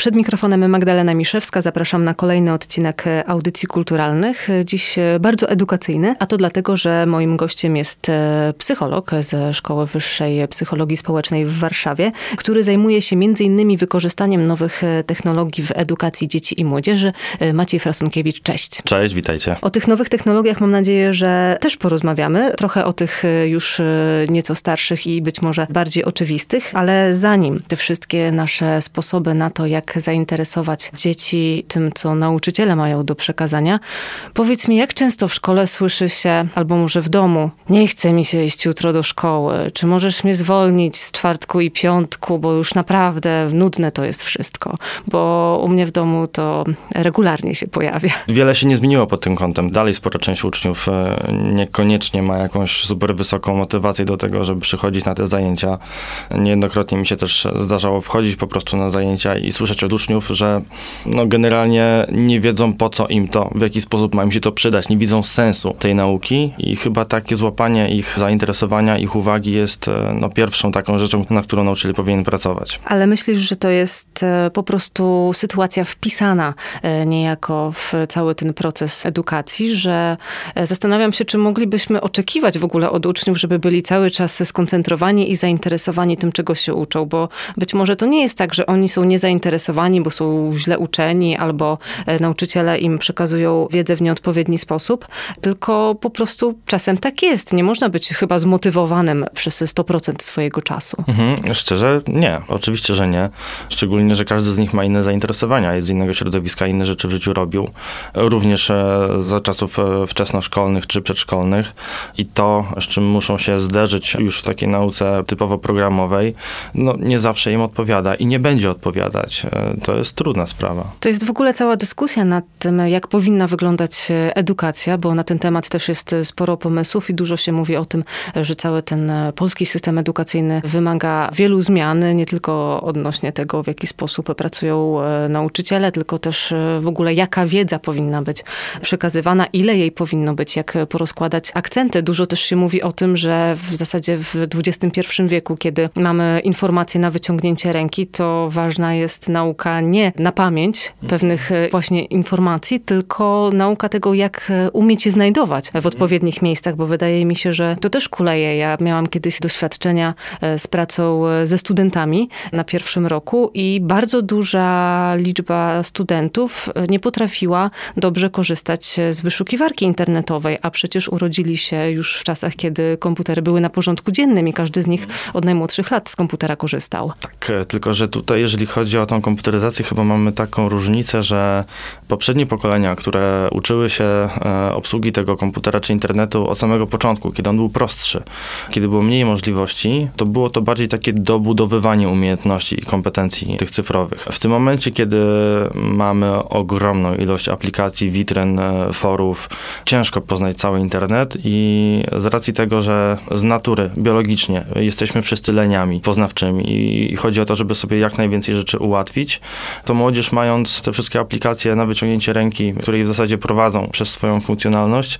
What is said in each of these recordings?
Przed mikrofonem Magdalena Miszewska. Zapraszam na kolejny odcinek audycji kulturalnych. Dziś bardzo edukacyjny, a to dlatego, że moim gościem jest e, psycholog ze Szkoły Wyższej Psychologii Społecznej w Warszawie, który zajmuje się między innymi wykorzystaniem nowych e, technologii w edukacji dzieci i młodzieży. E, Maciej Frasunkiewicz, cześć. Cześć, witajcie. O tych nowych technologiach mam nadzieję, że też porozmawiamy. Trochę o tych już nieco starszych i być może bardziej oczywistych, ale zanim te wszystkie nasze sposoby na to, jak zainteresować dzieci tym, co nauczyciele mają do przekazania. Powiedz mi, jak często w szkole słyszy się, albo może w domu, nie chce mi się iść jutro do szkoły, czy możesz mnie zwolnić z czwartku i piątku, bo już naprawdę nudne to jest wszystko, bo u mnie w domu to regularnie się pojawia. Wiele się nie zmieniło pod tym kątem. Dalej spora część uczniów e, niekoniecznie ma jakąś super wysoką motywację do tego, żeby przychodzić na te zajęcia. Niejednokrotnie mi się też zdarzało wchodzić po prostu na zajęcia i słyszeć od uczniów, że no generalnie nie wiedzą po co im to, w jaki sposób ma im się to przydać, nie widzą sensu tej nauki i chyba takie złapanie ich zainteresowania, ich uwagi jest e, no, pierwszą taką rzeczą, na którą nauczyciel powinien pracować. Ale myślisz, że to jest e, po prostu sytuacja wpisana e, niejako w cały ten proces edukacji, że zastanawiam się, czy moglibyśmy oczekiwać w ogóle od uczniów, żeby byli cały czas skoncentrowani i zainteresowani tym, czego się uczą, bo być może to nie jest tak, że oni są niezainteresowani bo są źle uczeni, albo e, nauczyciele im przekazują wiedzę w nieodpowiedni sposób, tylko po prostu czasem tak jest. Nie można być chyba zmotywowanym przez 100% swojego czasu. Mhm, szczerze nie, oczywiście, że nie. Szczególnie, że każdy z nich ma inne zainteresowania, jest z innego środowiska, inne rzeczy w życiu robił. Również e, za czasów e, wczesnoszkolnych czy przedszkolnych i to, z czym muszą się zderzyć już w takiej nauce typowo programowej, no nie zawsze im odpowiada i nie będzie odpowiadać to jest trudna sprawa. To jest w ogóle cała dyskusja nad tym, jak powinna wyglądać e, edukacja, bo na ten temat też jest e, sporo pomysłów i dużo się mówi o tym, że cały ten e, polski system edukacyjny wymaga wielu zmian, nie tylko odnośnie tego, w jaki sposób pracują nauczyciele, tylko też w ogóle jaka wiedza powinna być przekazywana, ile jej powinno być, jak porozkładać akcenty. Dużo też się mówi o tym, że w zasadzie w XXI wieku, kiedy mamy informacje na wyciągnięcie ręki, to ważna jest nauka nauka nie na pamięć pewnych e, właśnie informacji, tylko nauka tego, jak e, umieć je znajdować w odpowiednich miejscach, bo wydaje mi się, że to też kuleje. Ja miałam kiedyś doświadczenia e, z pracą ze studentami na pierwszym roku i bardzo duża liczba studentów nie potrafiła dobrze korzystać z wyszukiwarki internetowej, a przecież urodzili się już w czasach, kiedy komputery były na porządku dziennym i każdy z nich od najmłodszych lat z komputera korzystał. Tak, tylko że tutaj, jeżeli chodzi o tą komputeryzacji chyba mamy taką różnicę, że poprzednie pokolenia, które uczyły się e, obsługi tego komputera czy internetu od samego początku, kiedy on był prostszy, kiedy było mniej możliwości, to było to bardziej takie dobudowywanie umiejętności i kompetencji tych cyfrowych. W tym momencie, kiedy mamy ogromną ilość aplikacji, witryn, e, forów, ciężko poznać cały internet i z racji tego, że z natury, biologicznie jesteśmy wszyscy leniami poznawczymi i chodzi o to, żeby sobie jak najwięcej rzeczy ułatwić, to młodzież mając te wszystkie aplikacje na wyciągnięcie ręki, które w zasadzie prowadzą przez swoją funkcjonalność,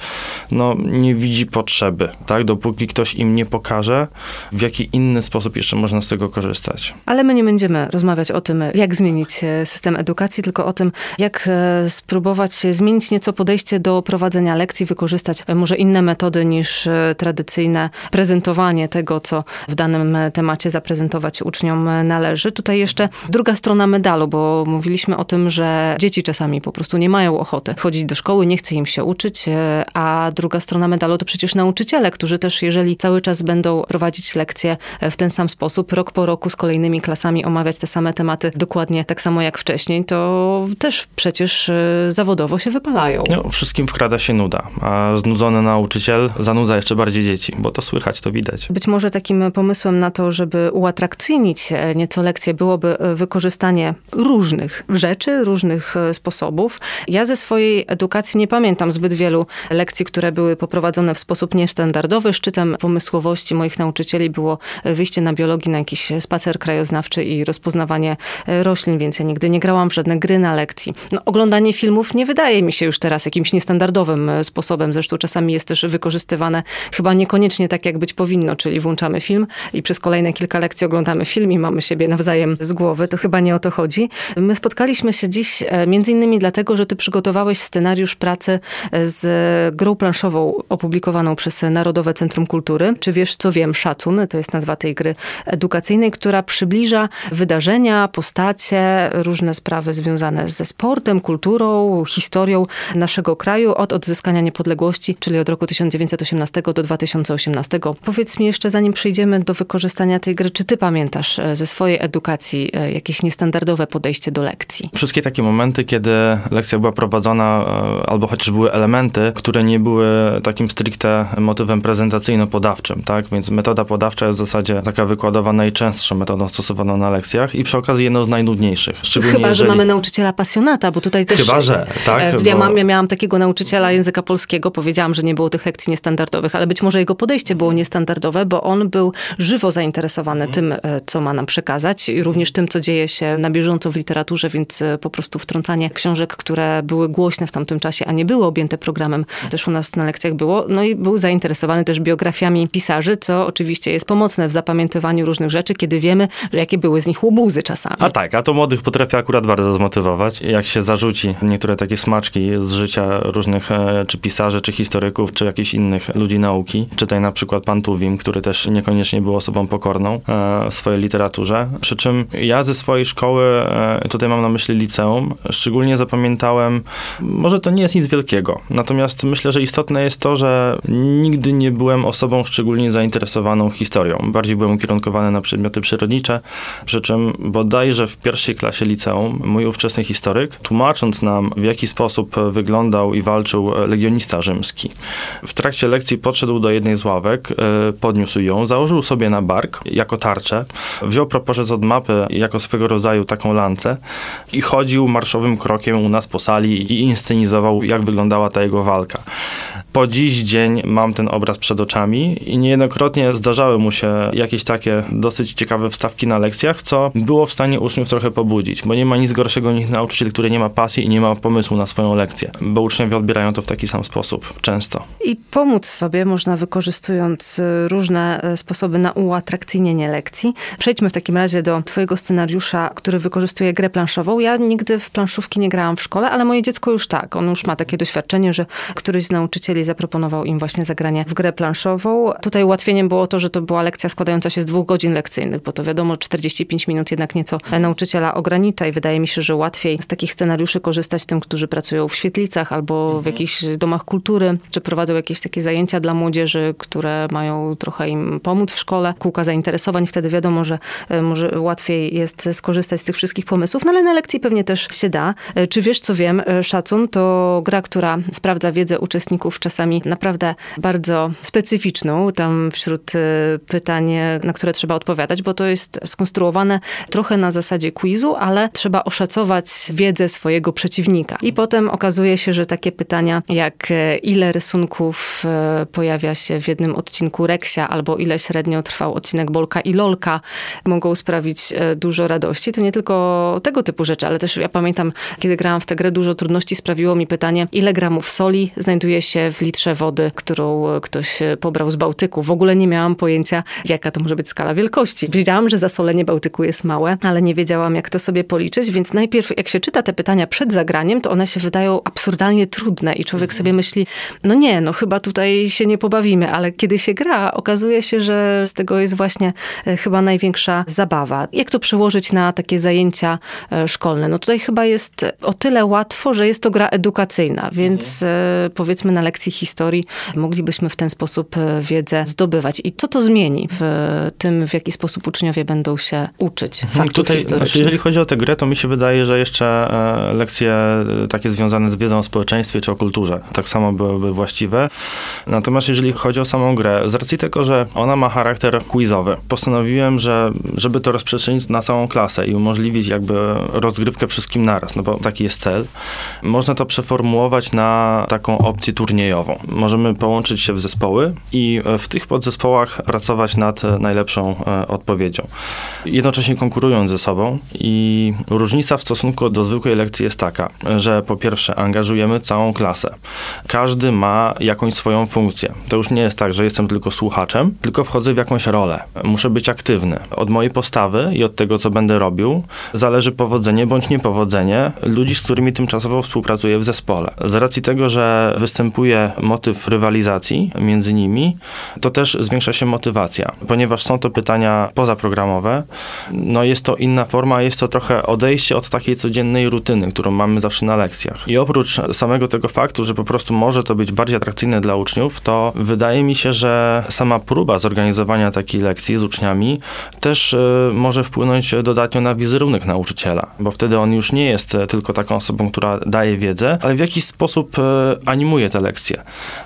no nie widzi potrzeby, tak? Dopóki ktoś im nie pokaże, w jaki inny sposób jeszcze można z tego korzystać. Ale my nie będziemy rozmawiać o tym, jak zmienić e, system edukacji, tylko o tym, jak e, spróbować zmienić nieco podejście do prowadzenia lekcji, wykorzystać e, może inne metody niż tradycyjne prezentowanie tego, co w danym temacie zaprezentować uczniom należy. Tutaj jeszcze druga strona medalu, bo mówiliśmy o tym, że dzieci czasami po prostu nie mają ochoty chodzić do szkoły, nie chce im się uczyć, e, a druga strona medalu to przecież nauczyciele, którzy też, jeżeli cały czas będą prowadzić lekcje e, w ten sam sposób, rok po roku z kolejnymi klasami omawiać te same tematy dokładnie tak samo jak wcześniej, to też przecież e, zawodowo się wypalają. No, wszystkim wkrada się nuda, a znudzony nauczyciel zanudza jeszcze bardziej dzieci, bo to słychać, to widać. Być może takim pomysłem na to, żeby uatrakcyjnić nieco lekcje byłoby wykorzystanie różnych rzeczy, różnych e, sposobów. Ja ze swojej edukacji nie pamiętam zbyt wielu lekcji, które były poprowadzone w sposób niestandardowy. Szczytem pomysłowości moich nauczycieli było wyjście na biologii, na jakiś spacer krajoznawczy i rozpoznawanie e, roślin, więc ja nigdy nie grałam w żadne gry na lekcji. No, oglądanie filmów nie wydaje mi się już teraz jakimś niestandardowym e, sposobem. Zresztą czasami jest też wykorzystywane chyba niekoniecznie tak, jak być powinno, czyli włączamy film i przez kolejne kilka lekcji oglądamy film i mamy siebie nawzajem z głowy. To chyba nie o to chodzi. My spotkaliśmy się dziś e, między innymi dlatego, że ty przygotowałeś scenariusz pracy z grą planszową opublikowaną przez Narodowe Centrum Kultury. Czy wiesz, co wiem? Szacun, to jest nazwa tej gry edukacyjnej, która przybliża wydarzenia, postacie, różne sprawy związane ze sportem, kulturą, historią naszego kraju od odzyskania niepodległości, czyli od roku 1918 do 2018. Powiedz mi jeszcze, zanim przejdziemy do wykorzystania tej gry, czy ty pamiętasz e, ze swojej edukacji e, jakieś niestandardowe podejście do lekcji? Wszystkie takie momenty, kiedy lekcja była prowadzona, e, albo chociaż były elementy, które nie były takim stricte motywem prezentacyjno-podawczym, tak? Więc metoda podawcza jest w zasadzie taka wykładowa najczęstszą metodą stosowaną na lekcjach i przy okazji jedną z najnudniejszych. Szczególnie Chyba, jeżeli... że mamy nauczyciela pasjonata, bo tutaj też... Chyba, że, tak. Ja, bo... mam, ja miałam takiego nauczyciela języka polskiego, powiedziałam, że nie było tych lekcji niestandardowych, ale być może jego podejście było niestandardowe, bo on był żywo zainteresowany mhm. tym, e, co ma nam przekazać i również tym, co dzieje się na bieżąco w literaturze, więc e, po prostu wtrącanie książek, które były głośne w tamtym czasie, a nie były objęte programem, też u nas na lekcjach było. No i był zainteresowany też biografiami pisarzy, co oczywiście jest pomocne w zapamiętywaniu różnych rzeczy, kiedy wiemy, że jakie były z nich łobuzy czasami. A tak, a to młodych potrafi akurat bardzo zmotywować. Jak się zarzuci niektóre takie smaczki z życia różnych e, czy pisarzy, czy historyków, czy jakichś innych ludzi nauki. Czytaj na przykład Pan Tuwim, który też niekoniecznie był osobą pokorną e, w swojej literaturze. Przy czym ja ze swojej szkoły, e, tutaj mam na myśli liceum, szczególnie zapamiętałem, może to nie jest nic wielkiego, natomiast myślę, że istotne jest to, że nigdy nie byłem osobą szczególnie zainteresowaną historią. Bardziej byłem ukierunkowany na przedmioty przyrodnicze, przy czym bodajże w pierwszej klasie liceum mój ówczesny historyk, tłumacząc nam w jaki sposób wyglądał i walczył legionista rzymski, w trakcie lekcji podszedł do jednej z ławek, e, podniósł ją, założył sobie na bark jako tarczę, wziął proporzec od mapy jako swego rodzaju taką lancę i chodził marszowym krokiem u nas po sali i inscenizował, jak wyglądała ta jego walka. Po dziś dzień mam ten obraz przed oczami i niejednokrotnie zdarzały mu się jakieś takie dosyć ciekawe wstawki na lekcjach, co było w stanie uczniów trochę pobudzić, bo nie ma nic gorszego niż nauczyciel, który nie ma pasji i nie ma pomysłu na swoją lekcję, bo uczniowie odbierają to w taki sam sposób, często. I pomóc sobie można wykorzystując y, różne y, sposoby na uatrakcyjnienie lekcji. Przejdźmy w takim razie do twojego scenariusza, który wykorzystuje grę planszową. Ja nigdy w planszówki nie grałam w szkole, ale moje dziecko już tak. On już ma takie doświadczenie, że któryś z nauczycieli zaproponował im właśnie zagranie w grę planszową. Tutaj ułatwieniem było to, że to była lekcja składająca się z dwóch godzin lekcyjnych, bo to wiadomo, 45 minut jednak nieco nauczyciela ogranicza i wydaje mi się, że łatwiej z takich scenariuszy korzystać tym, którzy pracują w świetlicach albo w mhm. jakichś domach kultury, czy prowadzą jakieś takie zajęcia dla młodzieży, które mają trochę im pomóc w szkole, kółka zainteresowań. Wtedy wiadomo, że e, może łatwiej jest skorzystać z tych wszystkich pomysłów, no ale na lekcji pewnie też się da. E, czy wiesz, co wiem? E, szacun to gra, która sprawdza wiedzę uczestników czasami naprawdę bardzo specyficzną. Tam wśród pytań, na które trzeba odpowiadać, bo to jest skonstruowane trochę na zasadzie quizu, ale trzeba oszacować wiedzę swojego przeciwnika. I potem okazuje się, że takie pytania jak ile rysunków pojawia się w jednym odcinku Reksia, albo ile średnio trwał odcinek Bolka i Lolka, mogą sprawić e, dużo radości. To nie tylko tego typu rzeczy, ale też ja pamiętam, kiedy grałam w tę grę, dużo trudności sprawiło mi pytanie, ile gramów soli znajduje się w litrze wody, którą e, ktoś e, pobrał z Bałtyku. W ogóle nie miałam pojęcia, jaka to może być skala wielkości. Wiedziałam, że zasolenie Bałtyku jest małe, ale nie wiedziałam, jak to sobie policzyć, więc najpierw, jak się czyta te pytania przed zagraniem, to one się wydają absurdalnie trudne i człowiek sobie myśli, no nie, no chyba tutaj się nie pobawimy, ale kiedy się gra, okazuje się, że z tego jest właśnie e, chyba największa zabawa. Jak to przełożyć na takie zajęcia szkolne? No tutaj chyba jest o tyle łatwo, że jest to gra edukacyjna, więc mhm. Powiedzmy na lekcji lekcji historii moglibyśmy w ten sposób e, wiedzę zdobywać. I co to zmieni w tym, w jaki sposób uczniowie będą się uczyć Mhm, faktów Tutaj, historycznych? znaczy, jeżeli chodzi o tę grę, to mi się wydaje, że jeszcze e, lekcje e, takie związane z wiedzą o społeczeństwie czy o kulturze tak samo byłyby właściwe. Natomiast jeżeli chodzi o samą grę, z racji tego, że ona ma charakter quizowy, postanowiłem, że żeby to rozprzestrzenić na całą klasę i umożliwić jakby rozgrywkę wszystkim naraz, no bo taki jest cel, można to przeformułować na taką opcję turniejową. Możemy połączyć się w zespoły i e, w tych podzespołach pracować nad e, najlepszą e, odpowiedzią. Jednocześnie konkurując ze sobą i różnica w stosunku do zwykłej lekcji jest taka, że po pierwsze angażujemy całą klasę. Każdy ma jakąś swoją funkcję. To już nie jest tak, że jestem tylko słuchaczem, tylko wchodzę w jakąś rolę. Muszę być aktywny. Od mojej postawy i od tego, co będę robił, zależy powodzenie bądź niepowodzenie ludzi, z którymi tymczasowo współpracuję w zespole. Z racji tego, że motyw rywalizacji między nimi, to też zwiększa się motywacja, ponieważ są to pytania pozaprogramowe. No jest to inna forma, jest to trochę odejście od takiej codziennej rutyny, którą mamy zawsze na lekcjach. I oprócz samego tego faktu, że po prostu może to być bardziej atrakcyjne dla uczniów, to wydaje mi się, że sama próba zorganizowania takiej lekcji z uczniami też y, może wpłynąć dodatnio na wizerunek nauczyciela, bo wtedy on już nie jest tylko taką osobą, która daje wiedzę, ale w jakiś sposób y, animuje te lekcje,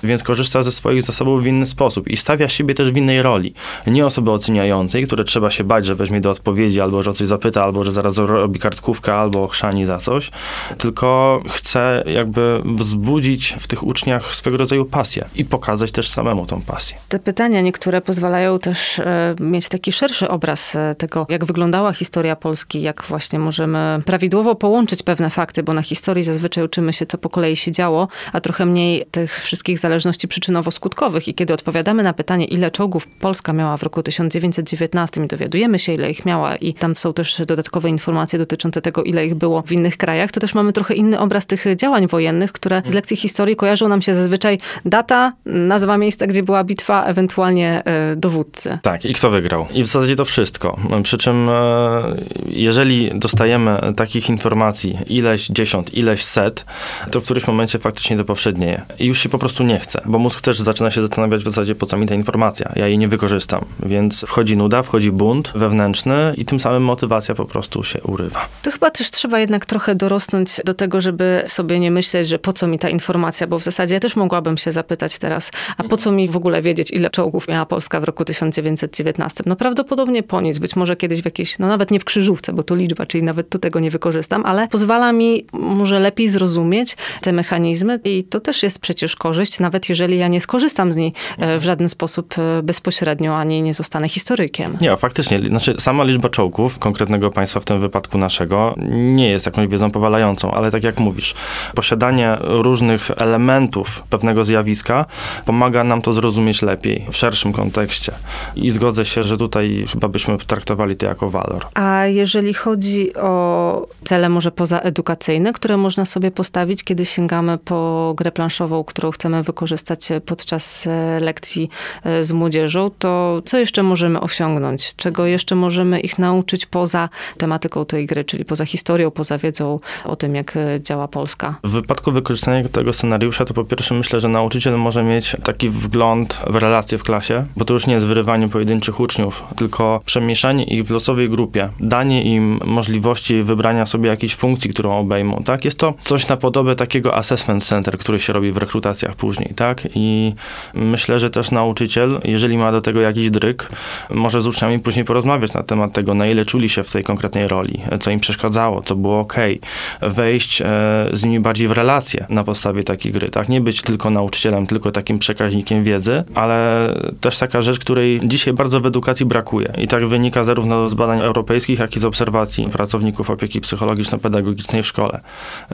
więc korzysta ze swoich zasobów w inny sposób i stawia siebie też w innej roli. Nie osoby oceniającej, które trzeba się bać, że weźmie do odpowiedzi, albo że o coś zapyta, albo że zaraz robi kartkówkę, albo chrzani za coś, tylko chce jakby wzbudzić w tych uczniach swego rodzaju pasję i pokazać też samemu tą pasję. Te pytania niektóre pozwalają też e, mieć taki szerszy obraz e, tego, jak wyglądała historia Polski, jak właśnie możemy prawidłowo połączyć pewne fakty, bo na historii zazwyczaj uczymy się, co po kolei się działo, a trochę mniej tych wszystkich zależności przyczynowo-skutkowych. I kiedy odpowiadamy na pytanie, ile czołgów Polska miała w roku 1919 i dowiadujemy się, ile ich miała i tam są też dodatkowe informacje dotyczące tego, ile ich było w innych krajach, to też mamy trochę inny obraz tych działań wojennych, które z lekcji historii kojarzą nam się zazwyczaj data, nazwa miejsca, gdzie była bitwa, ewentualnie e, dowódcy. Tak, i kto wygrał. I w zasadzie to wszystko. Przy czym, e, jeżeli dostajemy takich informacji ileś dziesiąt, ileś set, to w którymś momencie faktycznie to powszednieje. Już się po prostu nie chce, bo mózg też zaczyna się zastanawiać w zasadzie, po co mi ta informacja. Ja jej nie wykorzystam. Więc wchodzi nuda, wchodzi bunt wewnętrzny i tym samym motywacja po prostu się urywa. To chyba też trzeba jednak trochę dorosnąć do tego, żeby sobie nie myśleć, że po co mi ta informacja, bo w zasadzie ja też mogłabym się zapytać teraz, a po co mi w ogóle wiedzieć, ile czołgów miała Polska w roku 1919? No prawdopodobnie po nic, być może kiedyś w jakiejś, no nawet nie w krzyżówce, bo to liczba, czyli nawet do tego nie wykorzystam, ale pozwala mi może lepiej zrozumieć te mechanizmy i to też jest przecież korzyść, nawet jeżeli ja nie skorzystam z niej e, w żaden sposób e, bezpośrednio, ani nie zostanę historykiem. Nie, faktycznie, znaczy sama liczba czołgów konkretnego państwa, w tym wypadku naszego, nie jest jakąś wiedzą powalającą, ale tak jak mówisz, posiadanie różnych elementów pewnego zjawiska pomaga nam to zrozumieć lepiej, w szerszym kontekście. I zgodzę się, że tutaj chyba byśmy traktowali to jako walor. A jeżeli chodzi o cele może pozaedukacyjne, które można sobie postawić, kiedy sięgamy po grę planszową, którą chcemy wykorzystać podczas e, lekcji e, z młodzieżą, to co jeszcze możemy osiągnąć? Czego jeszcze możemy ich nauczyć poza tematyką tej gry, czyli poza historią, poza wiedzą o tym, jak e, działa Polska? W wypadku wykorzystania tego scenariusza, to po pierwsze myślę, że nauczyciel może mieć taki wgląd w relacje w klasie, bo to już nie jest wyrywanie pojedynczych uczniów, tylko przemieszanie ich w losowej grupie, danie im możliwości wybrania sobie jakiejś funkcji, którą obejmą, tak? Jest to coś na podobę takiego assessment center, który się robi w później, tak? I myślę, że też nauczyciel, jeżeli ma do tego jakiś dryk, może z uczniami później porozmawiać na temat tego, na ile czuli się w tej konkretnej roli, co im przeszkadzało, co było ok, wejść e, z nimi bardziej w relacje na podstawie takiej gry, tak? Nie być tylko nauczycielem, tylko takim przekaźnikiem wiedzy, ale też taka rzecz, której dzisiaj bardzo w edukacji brakuje. I tak wynika zarówno z badań europejskich, jak i z obserwacji pracowników opieki psychologiczno-pedagogicznej w szkole,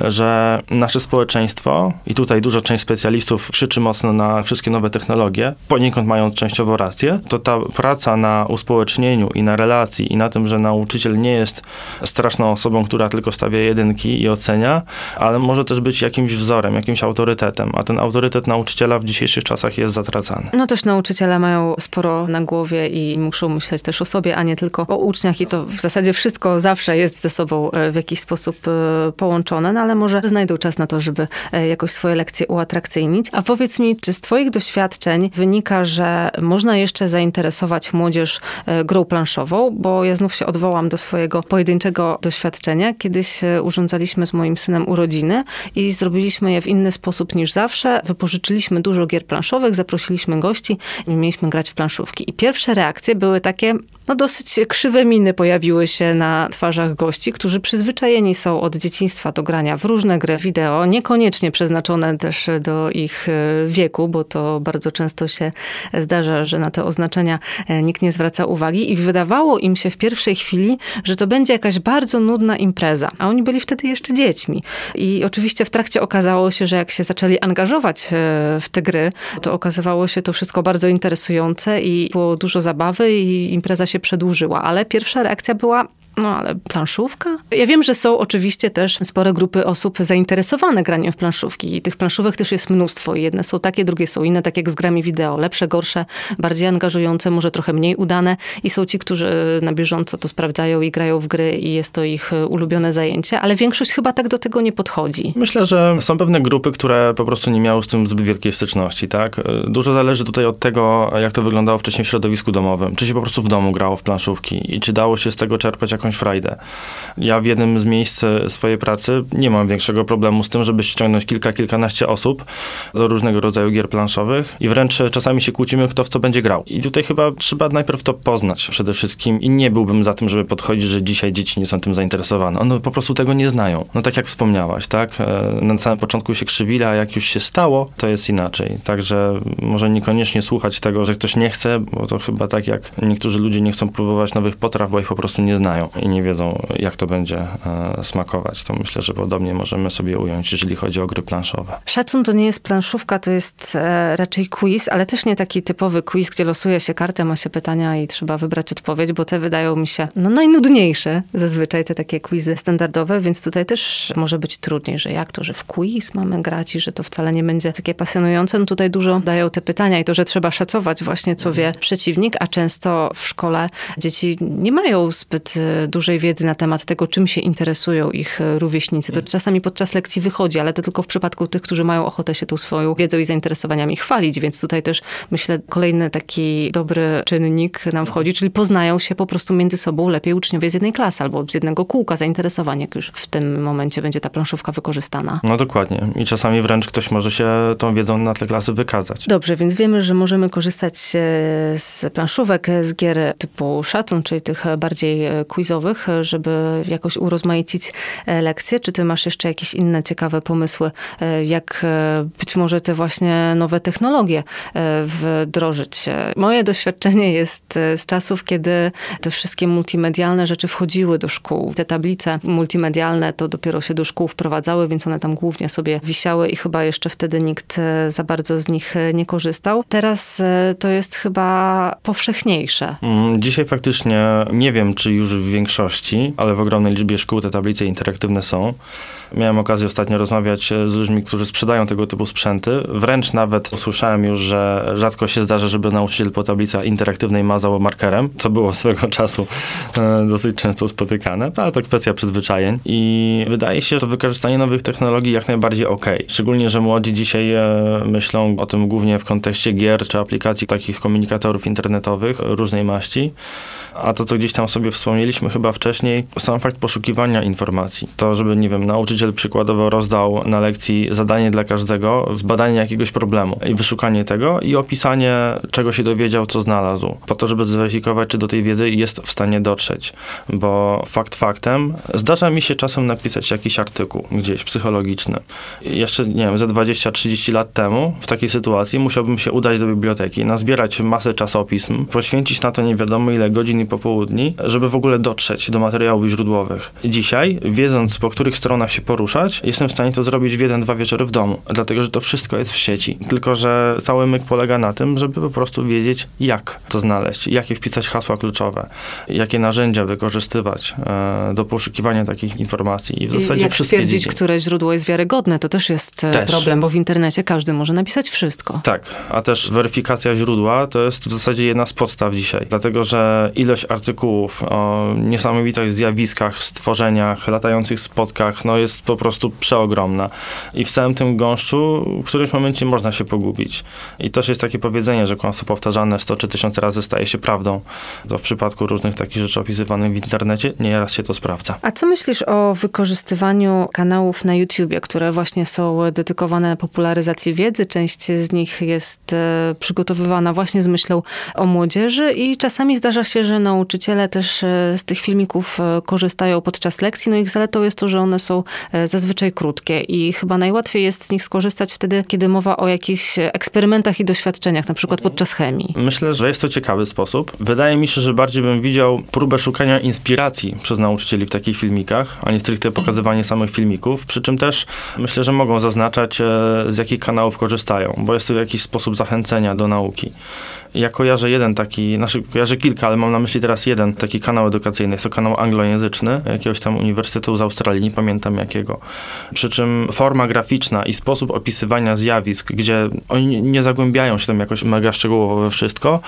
że nasze społeczeństwo, i tutaj duża część specjalistów krzyczy mocno na wszystkie nowe technologie, poniekąd mając częściowo rację, to ta praca na uspołecznieniu i na relacji i na tym, że nauczyciel nie jest straszną osobą, która tylko stawia jedynki i ocenia, ale może też być jakimś wzorem, jakimś autorytetem, a ten autorytet nauczyciela w dzisiejszych czasach jest zatracany. No też nauczyciele mają sporo na głowie i muszą myśleć też o sobie, a nie tylko o uczniach i to w zasadzie wszystko zawsze jest ze sobą e, w jakiś sposób e, połączone, no ale może znajdą czas na to, żeby e, jakoś swoje lekcje uatrakcyjnić. A powiedz mi, czy z twoich doświadczeń wynika, że można jeszcze zainteresować młodzież e, grą planszową? Bo ja znów się odwołam do swojego pojedynczego doświadczenia. Kiedyś e, urządzaliśmy z moim synem urodziny i zrobiliśmy je w inny sposób niż zawsze. Wypożyczyliśmy dużo gier planszowych, zaprosiliśmy gości i mieliśmy grać w planszówki. I pierwsze reakcje były takie, no dosyć krzywe miny pojawiły się na twarzach gości, którzy przyzwyczajeni są od dzieciństwa do grania w różne gry wideo, niekoniecznie przeznaczone też do ich e, wieku, bo to bardzo często się zdarza, że na te oznaczenia e, nikt nie zwraca uwagi i wydawało im się w pierwszej chwili, że to będzie jakaś bardzo nudna impreza, a oni byli wtedy jeszcze dziećmi. I oczywiście w trakcie okazało się, że jak się zaczęli angażować e, w te gry, to okazywało się to wszystko bardzo interesujące i było dużo zabawy i impreza się przedłużyła, ale pierwsza reakcja była no ale planszówka? Ja wiem, że są oczywiście też spore grupy osób zainteresowane graniem w planszówki i tych planszówek też jest mnóstwo. Jedne są takie, drugie są inne, tak jak z grami wideo. Lepsze, gorsze, bardziej angażujące, może trochę mniej udane i są ci, którzy na bieżąco to sprawdzają i grają w gry i jest to ich ulubione zajęcie, ale większość chyba tak do tego nie podchodzi. Myślę, że są pewne grupy, które po prostu nie miały z tym zbyt wielkiej styczności, tak? Dużo zależy tutaj od tego, jak to wyglądało wcześniej w środowisku domowym. Czy się po prostu w domu grało w planszówki i czy dało się z tego czerpać jakąś frajdę. Ja w jednym z miejsc swojej pracy nie mam większego problemu z tym, żeby ściągnąć kilka, kilkanaście osób do różnego rodzaju gier planszowych i wręcz czasami się kłócimy, kto w co będzie grał. I tutaj chyba trzeba najpierw to poznać przede wszystkim i nie byłbym za tym, żeby podchodzić, że dzisiaj dzieci nie są tym zainteresowane. One po prostu tego nie znają. No tak jak wspomniałaś, tak? E, na samym początku się krzywili, a jak już się stało, to jest inaczej. Także może niekoniecznie słuchać tego, że ktoś nie chce, bo to chyba tak jak niektórzy ludzie nie chcą próbować nowych potraw, bo ich po prostu nie znają i nie wiedzą, jak to będzie e, smakować. To myślę, że podobnie możemy sobie ująć, jeżeli chodzi o gry planszowe. Szacun to nie jest planszówka, to jest e, raczej quiz, ale też nie taki typowy quiz, gdzie losuje się kartę, ma się pytania i trzeba wybrać odpowiedź, bo te wydają mi się no, najnudniejsze zazwyczaj, te takie quizy standardowe, więc tutaj też może być trudniej, że jak to, że w quiz mamy grać i że to wcale nie będzie takie pasjonujące. No tutaj dużo dają te pytania i to, że trzeba szacować właśnie, co wie przeciwnik, a często w szkole dzieci nie mają zbyt e, dużej wiedzy na temat tego, czym się interesują ich e, rówieśnicy. To czasami podczas lekcji wychodzi, ale to tylko w przypadku tych, którzy mają ochotę się tą swoją wiedzą i zainteresowaniami chwalić, więc tutaj też myślę, kolejny taki dobry czynnik nam wchodzi, czyli poznają się po prostu między sobą lepiej uczniowie z jednej klasy albo z jednego kółka zainteresowań, jak już w tym momencie będzie ta planszówka wykorzystana. No dokładnie. I czasami wręcz ktoś może się tą wiedzą na tle klasy wykazać. Dobrze, więc wiemy, że możemy korzystać z planszówek, z gier typu szacun, czyli tych bardziej e, quizowych, żeby jakoś urozmaicić e, lekcje? Czy ty masz jeszcze jakieś inne ciekawe pomysły, e, jak e, być może te właśnie nowe technologie wdrożyć? Moje doświadczenie jest z czasów, kiedy te wszystkie multimedialne rzeczy wchodziły do szkół. Te tablice multimedialne to dopiero się do szkół wprowadzały, więc one tam głównie sobie wisiały i chyba jeszcze wtedy nikt za bardzo z nich nie korzystał. Teraz to jest chyba powszechniejsze. Mm, dzisiaj faktycznie nie wiem, czy już w większości ale w ogromnej liczbie szkół te tablice interaktywne są. Miałem okazję ostatnio rozmawiać e, z ludźmi, którzy sprzedają tego typu sprzęty. Wręcz nawet usłyszałem już, że rzadko się zdarza, żeby nauczyciel po tablicy interaktywnej mazał markerem, co było swego czasu e, dosyć często spotykane, ale to kwestia przyzwyczajeń. I wydaje się, że wykorzystanie nowych technologii jak najbardziej ok. Szczególnie, że młodzi dzisiaj e, myślą o tym głównie w kontekście gier czy aplikacji takich komunikatorów internetowych różnej maści. A to, co gdzieś tam sobie wspomnieliśmy chyba wcześniej, sam fakt poszukiwania informacji. To, żeby, nie wiem, nauczyciel przykładowo rozdał na lekcji zadanie dla każdego, zbadanie jakiegoś problemu i wyszukanie tego i opisanie, czego się dowiedział, co znalazł. Po to, żeby zweryfikować, czy do tej wiedzy jest w stanie dotrzeć. Bo fakt faktem, zdarza mi się czasem napisać jakiś artykuł gdzieś psychologiczny. Jeszcze, nie wiem, ze 20-30 lat temu w takiej sytuacji musiałbym się udać do biblioteki, nazbierać masę czasopism, poświęcić na to nie wiadomo ile godzin i popołudni, żeby w ogóle dotrzeć do materiałów źródłowych. Dzisiaj, wiedząc po których stronach się poruszać, jestem w stanie to zrobić w jeden, dwa wieczory w domu, dlatego że to wszystko jest w sieci. Tylko, że cały myk polega na tym, żeby po prostu wiedzieć, jak to znaleźć, jakie wpisać hasła kluczowe, jakie narzędzia wykorzystywać e, do poszukiwania takich informacji. I w zasadzie jak stwierdzić, dziedzin. które źródło jest wiarygodne, to też jest e, też. problem, bo w internecie każdy może napisać wszystko. Tak, a też weryfikacja źródła to jest w zasadzie jedna z podstaw dzisiaj, dlatego że ile ilość artykułów o niesamowitych zjawiskach, stworzeniach, latających spotkach, no jest po prostu przeogromna. I w całym tym gąszczu w którymś momencie można się pogubić. I też jest takie powiedzenie, że kłamstwo powtarzane 100 czy 1000 razy staje się prawdą. To w przypadku różnych takich rzeczy opisywanych w internecie nieraz się to sprawdza. A co myślisz o wykorzystywaniu kanałów na YouTubie, które właśnie są dedykowane popularyzacji wiedzy? Część z nich jest e, przygotowywana właśnie z myślą o młodzieży i czasami zdarza się, że nauczyciele też e, z tych filmików e, korzystają podczas lekcji. No ich zaletą jest to, że one są zazwyczaj krótkie i chyba najłatwiej jest z nich skorzystać wtedy, kiedy mowa o jakichś eksperymentach i doświadczeniach, na przykład podczas chemii. Myślę, że jest to ciekawy sposób. Wydaje mi się, że bardziej bym widział próbę szukania inspiracji przez nauczycieli w takich filmikach, a nie stricte pokazywanie samych filmików, przy czym też myślę, że mogą zaznaczać, e, z jakich kanałów korzystają, bo jest to jakiś sposób zachęcenia do nauki. Ja kojarzę jeden taki, znaczy kojarzę kilka, ale mam na myśli teraz jeden taki kanał edukacyjny. Jest to kanał anglojęzyczny, jakiegoś tam uniwersytetu z Australii, nie pamiętam jakiego. Przy czym forma graficzna i sposób opisywania zjawisk, gdzie oni nie zagłębiają się tam jakoś mega szczegółowo we wszystko,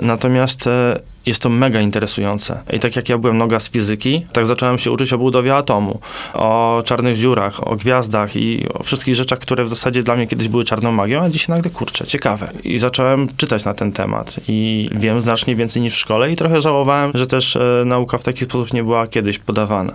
natomiast e, jest to mega interesujące. I tak jak ja byłem noga z fizyki, tak zacząłem się uczyć o budowie atomu, o czarnych dziurach, o gwiazdach i o wszystkich rzeczach, które w zasadzie dla mnie kiedyś były czarną magią, a dzisiaj nagle, kurczę, ciekawe. I zacząłem czytać na ten temat i wiem znacznie więcej niż w szkole i trochę żałowałem, że też e, nauka w taki sposób nie była kiedyś podawana.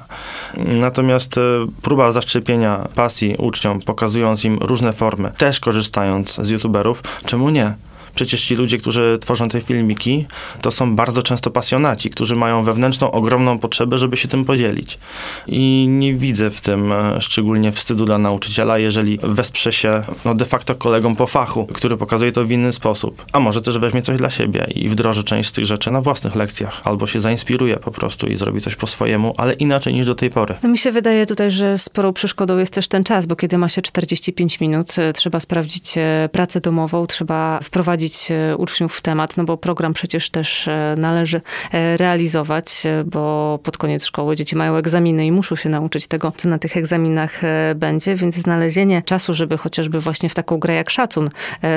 Natomiast e, próba zaszczepienia pasji uczniom, pokazując im różne formy, też korzystając z youtuberów, czemu nie? Przecież ci ludzie, którzy tworzą te filmiki, to są bardzo często pasjonaci, którzy mają wewnętrzną, ogromną potrzebę, żeby się tym podzielić. I nie widzę w tym e, szczególnie wstydu dla nauczyciela, jeżeli wesprze się no, de facto kolegą po fachu, który pokazuje to w inny sposób. A może też weźmie coś dla siebie i wdroży część z tych rzeczy na własnych lekcjach, albo się zainspiruje po prostu i zrobi coś po swojemu, ale inaczej niż do tej pory. No mi się wydaje tutaj, że sporą przeszkodą jest też ten czas, bo kiedy ma się 45 minut, e, trzeba sprawdzić e, pracę domową, trzeba wprowadzić wprowadzić e, uczniów w temat, no bo program przecież też e, należy e, realizować, bo pod koniec szkoły dzieci mają egzaminy i muszą się nauczyć tego, co na tych egzaminach będzie, więc znalezienie czasu, żeby chociażby właśnie w taką grę jak szacun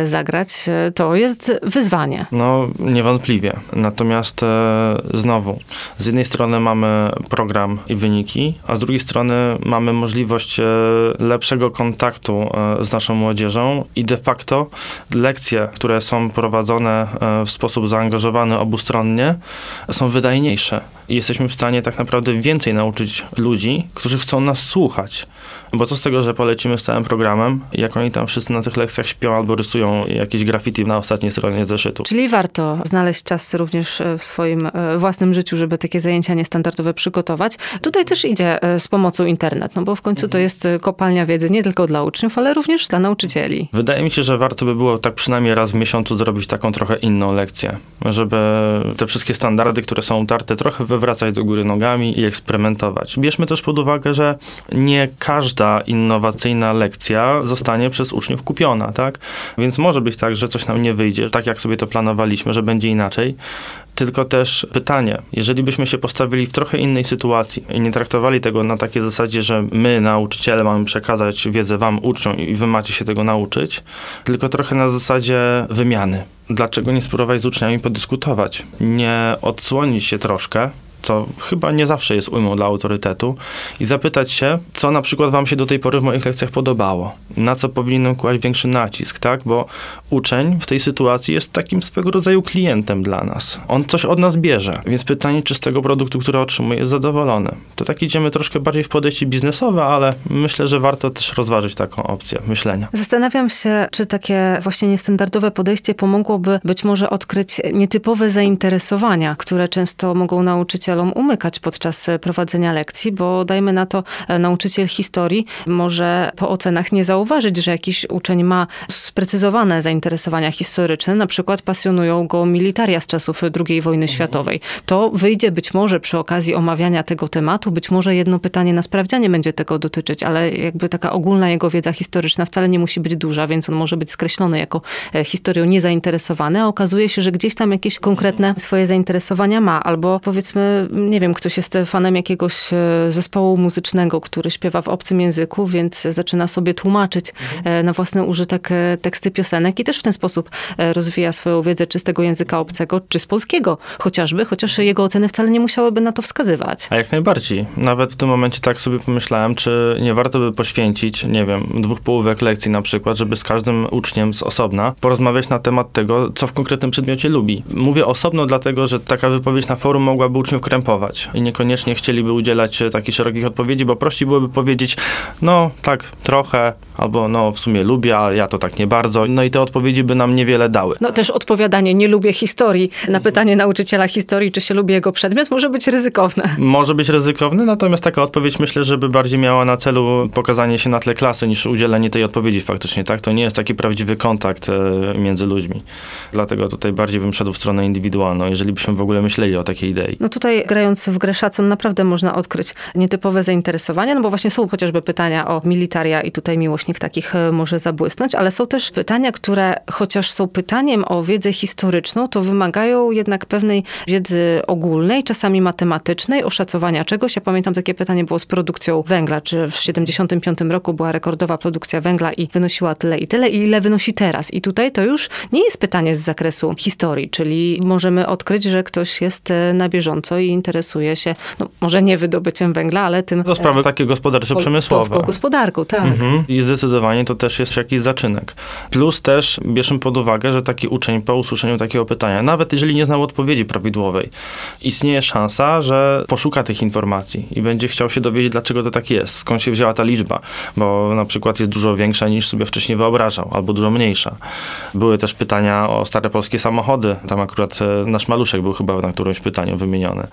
zagrać, to jest wyzwanie. No, niewątpliwie. Natomiast znowu, z jednej strony mamy program i wyniki, a z drugiej strony mamy możliwość lepszego kontaktu z naszą młodzieżą i de facto lekcje, które są prowadzone e, w sposób zaangażowany obustronnie, są wydajniejsze. I jesteśmy w stanie tak naprawdę więcej nauczyć ludzi, którzy chcą nas słuchać. Bo co z tego, że polecimy z całym programem, jak oni tam wszyscy na tych lekcjach śpią albo rysują jakieś graffiti na ostatniej stronie zeszytu. Czyli warto znaleźć czas również e, w swoim e, własnym życiu, żeby takie zajęcia niestandardowe przygotować. Tutaj też idzie z pomocą internet, no bo w końcu to jest kopalnia wiedzy nie tylko dla uczniów, ale również dla nauczycieli. Wydaje mi się, że warto by było tak przynajmniej raz w miesiącu zrobić taką trochę inną lekcję, żeby te wszystkie standardy, które są utarte, trochę wywracać do góry nogami i eksperymentować. Bierzmy też pod uwagę, że nie każda innowacyjna lekcja zostanie przez uczniów kupiona, tak? Więc może być tak, że coś nam nie wyjdzie, tak jak sobie to planowaliśmy, że będzie inaczej. Tylko też pytanie, jeżeli byśmy się postawili w trochę innej sytuacji i nie traktowali tego na takiej zasadzie, że my, nauczyciele, mamy przekazać wiedzę wam, uczniom i wy macie się tego nauczyć, tylko trochę na zasadzie wymiany. Dlaczego nie spróbować z uczniami podyskutować? Nie odsłonić się troszkę, co chyba nie zawsze jest ujmą dla autorytetu, i zapytać się, co na przykład wam się do tej pory w moich lekcjach podobało, na co powinienem kłaść większy nacisk, tak? Bo uczeń w tej sytuacji jest takim swego rodzaju klientem dla nas. On coś od nas bierze, więc pytanie, czy z tego produktu, który otrzymuje, jest zadowolony. To tak idziemy troszkę bardziej w podejście biznesowe, ale myślę, że warto też rozważyć taką opcję myślenia. Zastanawiam się, czy takie właśnie niestandardowe podejście pomogłoby być może odkryć nietypowe zainteresowania, które często mogą nauczycielom nauczycielom umykać podczas e, prowadzenia lekcji, bo dajmy na to, e, nauczyciel historii może po ocenach nie zauważyć, że jakiś uczeń ma sprecyzowane zainteresowania historyczne, na przykład pasjonują go militaria z czasów II wojny mhm. światowej. To wyjdzie być może przy okazji omawiania tego tematu, być może jedno pytanie na sprawdzianie będzie tego dotyczyć, ale jakby taka ogólna jego wiedza historyczna wcale nie musi być duża, więc on może być skreślony jako e, historią niezainteresowany, a okazuje się, że gdzieś tam jakieś konkretne swoje zainteresowania ma, albo powiedzmy nie wiem, ktoś jest fanem jakiegoś zespołu muzycznego, który śpiewa w obcym języku, więc zaczyna sobie tłumaczyć mhm. na własny użytek teksty piosenek i też w ten sposób rozwija swoją wiedzę czy z tego języka obcego, czy z polskiego chociażby, chociaż jego oceny wcale nie musiałyby na to wskazywać. A jak najbardziej. Nawet w tym momencie tak sobie pomyślałem, czy nie warto by poświęcić, nie wiem, dwóch połówek lekcji na przykład, żeby z każdym uczniem z osobna porozmawiać na temat tego, co w konkretnym przedmiocie lubi. Mówię osobno dlatego, że taka wypowiedź na forum mogłaby uczniów krępować i niekoniecznie chcieliby udzielać takich szerokich odpowiedzi, bo prościej byłoby powiedzieć, no tak, trochę, albo no w sumie lubię, a ja to tak nie bardzo. No i te odpowiedzi by nam niewiele dały. No też odpowiadanie nie lubię historii na pytanie nauczyciela historii, czy się lubi jego przedmiot, może być ryzykowne. Może być ryzykowne, natomiast taka odpowiedź myślę, żeby bardziej miała na celu pokazanie się na tle klasy niż udzielenie tej odpowiedzi faktycznie, tak? To nie jest taki prawdziwy kontakt e, między ludźmi. Dlatego tutaj bardziej bym szedł w stronę indywidualną, jeżeli byśmy w ogóle myśleli o takiej idei. No tutaj grając w grę szacun naprawdę można odkryć nietypowe zainteresowania, no bo właśnie są chociażby pytania o militaria i tutaj miłośnik takich e, może zabłysnąć, ale są też pytania, które chociaż są pytaniem o wiedzę historyczną, to wymagają jednak pewnej wiedzy ogólnej, czasami matematycznej, oszacowania czegoś. Ja pamiętam takie pytanie było z produkcją węgla, czy w 75 roku była rekordowa produkcja węgla i wynosiła tyle i tyle i ile wynosi teraz. I tutaj to już nie jest pytanie z zakresu historii, czyli możemy odkryć, że ktoś jest e, na bieżąco i interesuje się, no może nie wydobyciem węgla, ale tym... Do sprawy e, takie gospodarczo-przemysłowe. Polską gospodarką, tak. Mhm. I zdecydowanie to też jest jakiś zaczynek. Plus też bierzemy pod uwagę, że taki uczeń po usłyszeniu takiego pytania, nawet jeżeli nie znał odpowiedzi prawidłowej, istnieje szansa, że poszuka tych informacji i będzie chciał się dowiedzieć, dlaczego to tak jest, skąd się wzięła ta liczba, bo na przykład jest dużo większa niż sobie wcześniej wyobrażał, albo dużo mniejsza. Były też pytania o stare polskie samochody, tam akurat e, nasz maluszek był chyba na którymś pytaniu wymieniony.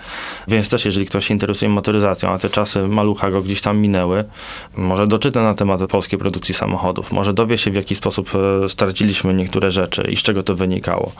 Więc też, jeżeli ktoś się interesuje motoryzacją, a te czasy malucha go gdzieś tam minęły, może doczyta na temat polskiej produkcji samochodów, może dowie się, w jaki sposób e, straciliśmy niektóre rzeczy i z czego to wynikało.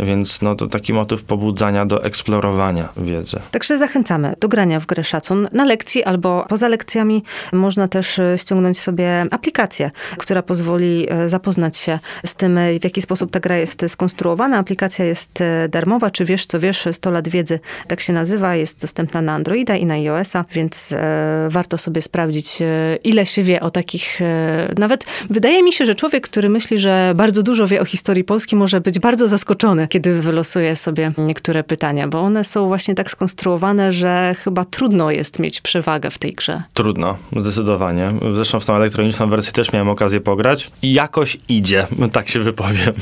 Więc no, to taki motyw pobudzania do eksplorowania wiedzy. Także zachęcamy do grania w grę szacun na lekcji albo poza lekcjami. Można też e, ściągnąć sobie aplikację, która pozwoli e, zapoznać się z tym, w jaki sposób ta gra jest skonstruowana. Aplikacja jest darmowa, czy wiesz co wiesz, 100 lat wiedzy, tak się nazywa, jest dostępna na Androida i na iOS-a, więc e, warto sobie sprawdzić, e, ile się wie o takich, e, nawet wydaje mi się, że człowiek, który myśli, że bardzo dużo wie o historii Polski, może być bardzo zaskoczony, kiedy wylosuje sobie niektóre pytania, bo one są właśnie tak skonstruowane, że chyba trudno jest mieć przewagę w tej grze. Trudno, zdecydowanie. Zresztą w tą elektroniczną wersję też miałem okazję pograć i jakoś idzie, tak się wypowiem.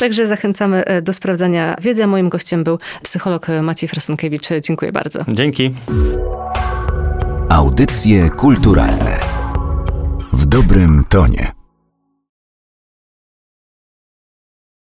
Także zachęcamy e, do sprawdzania wiedzy. A moim gościem był psycholog Maciej Frasunkiewicz. Dziękuję bardzo. Dzięki. Audycje kulturalne w dobrym tonie.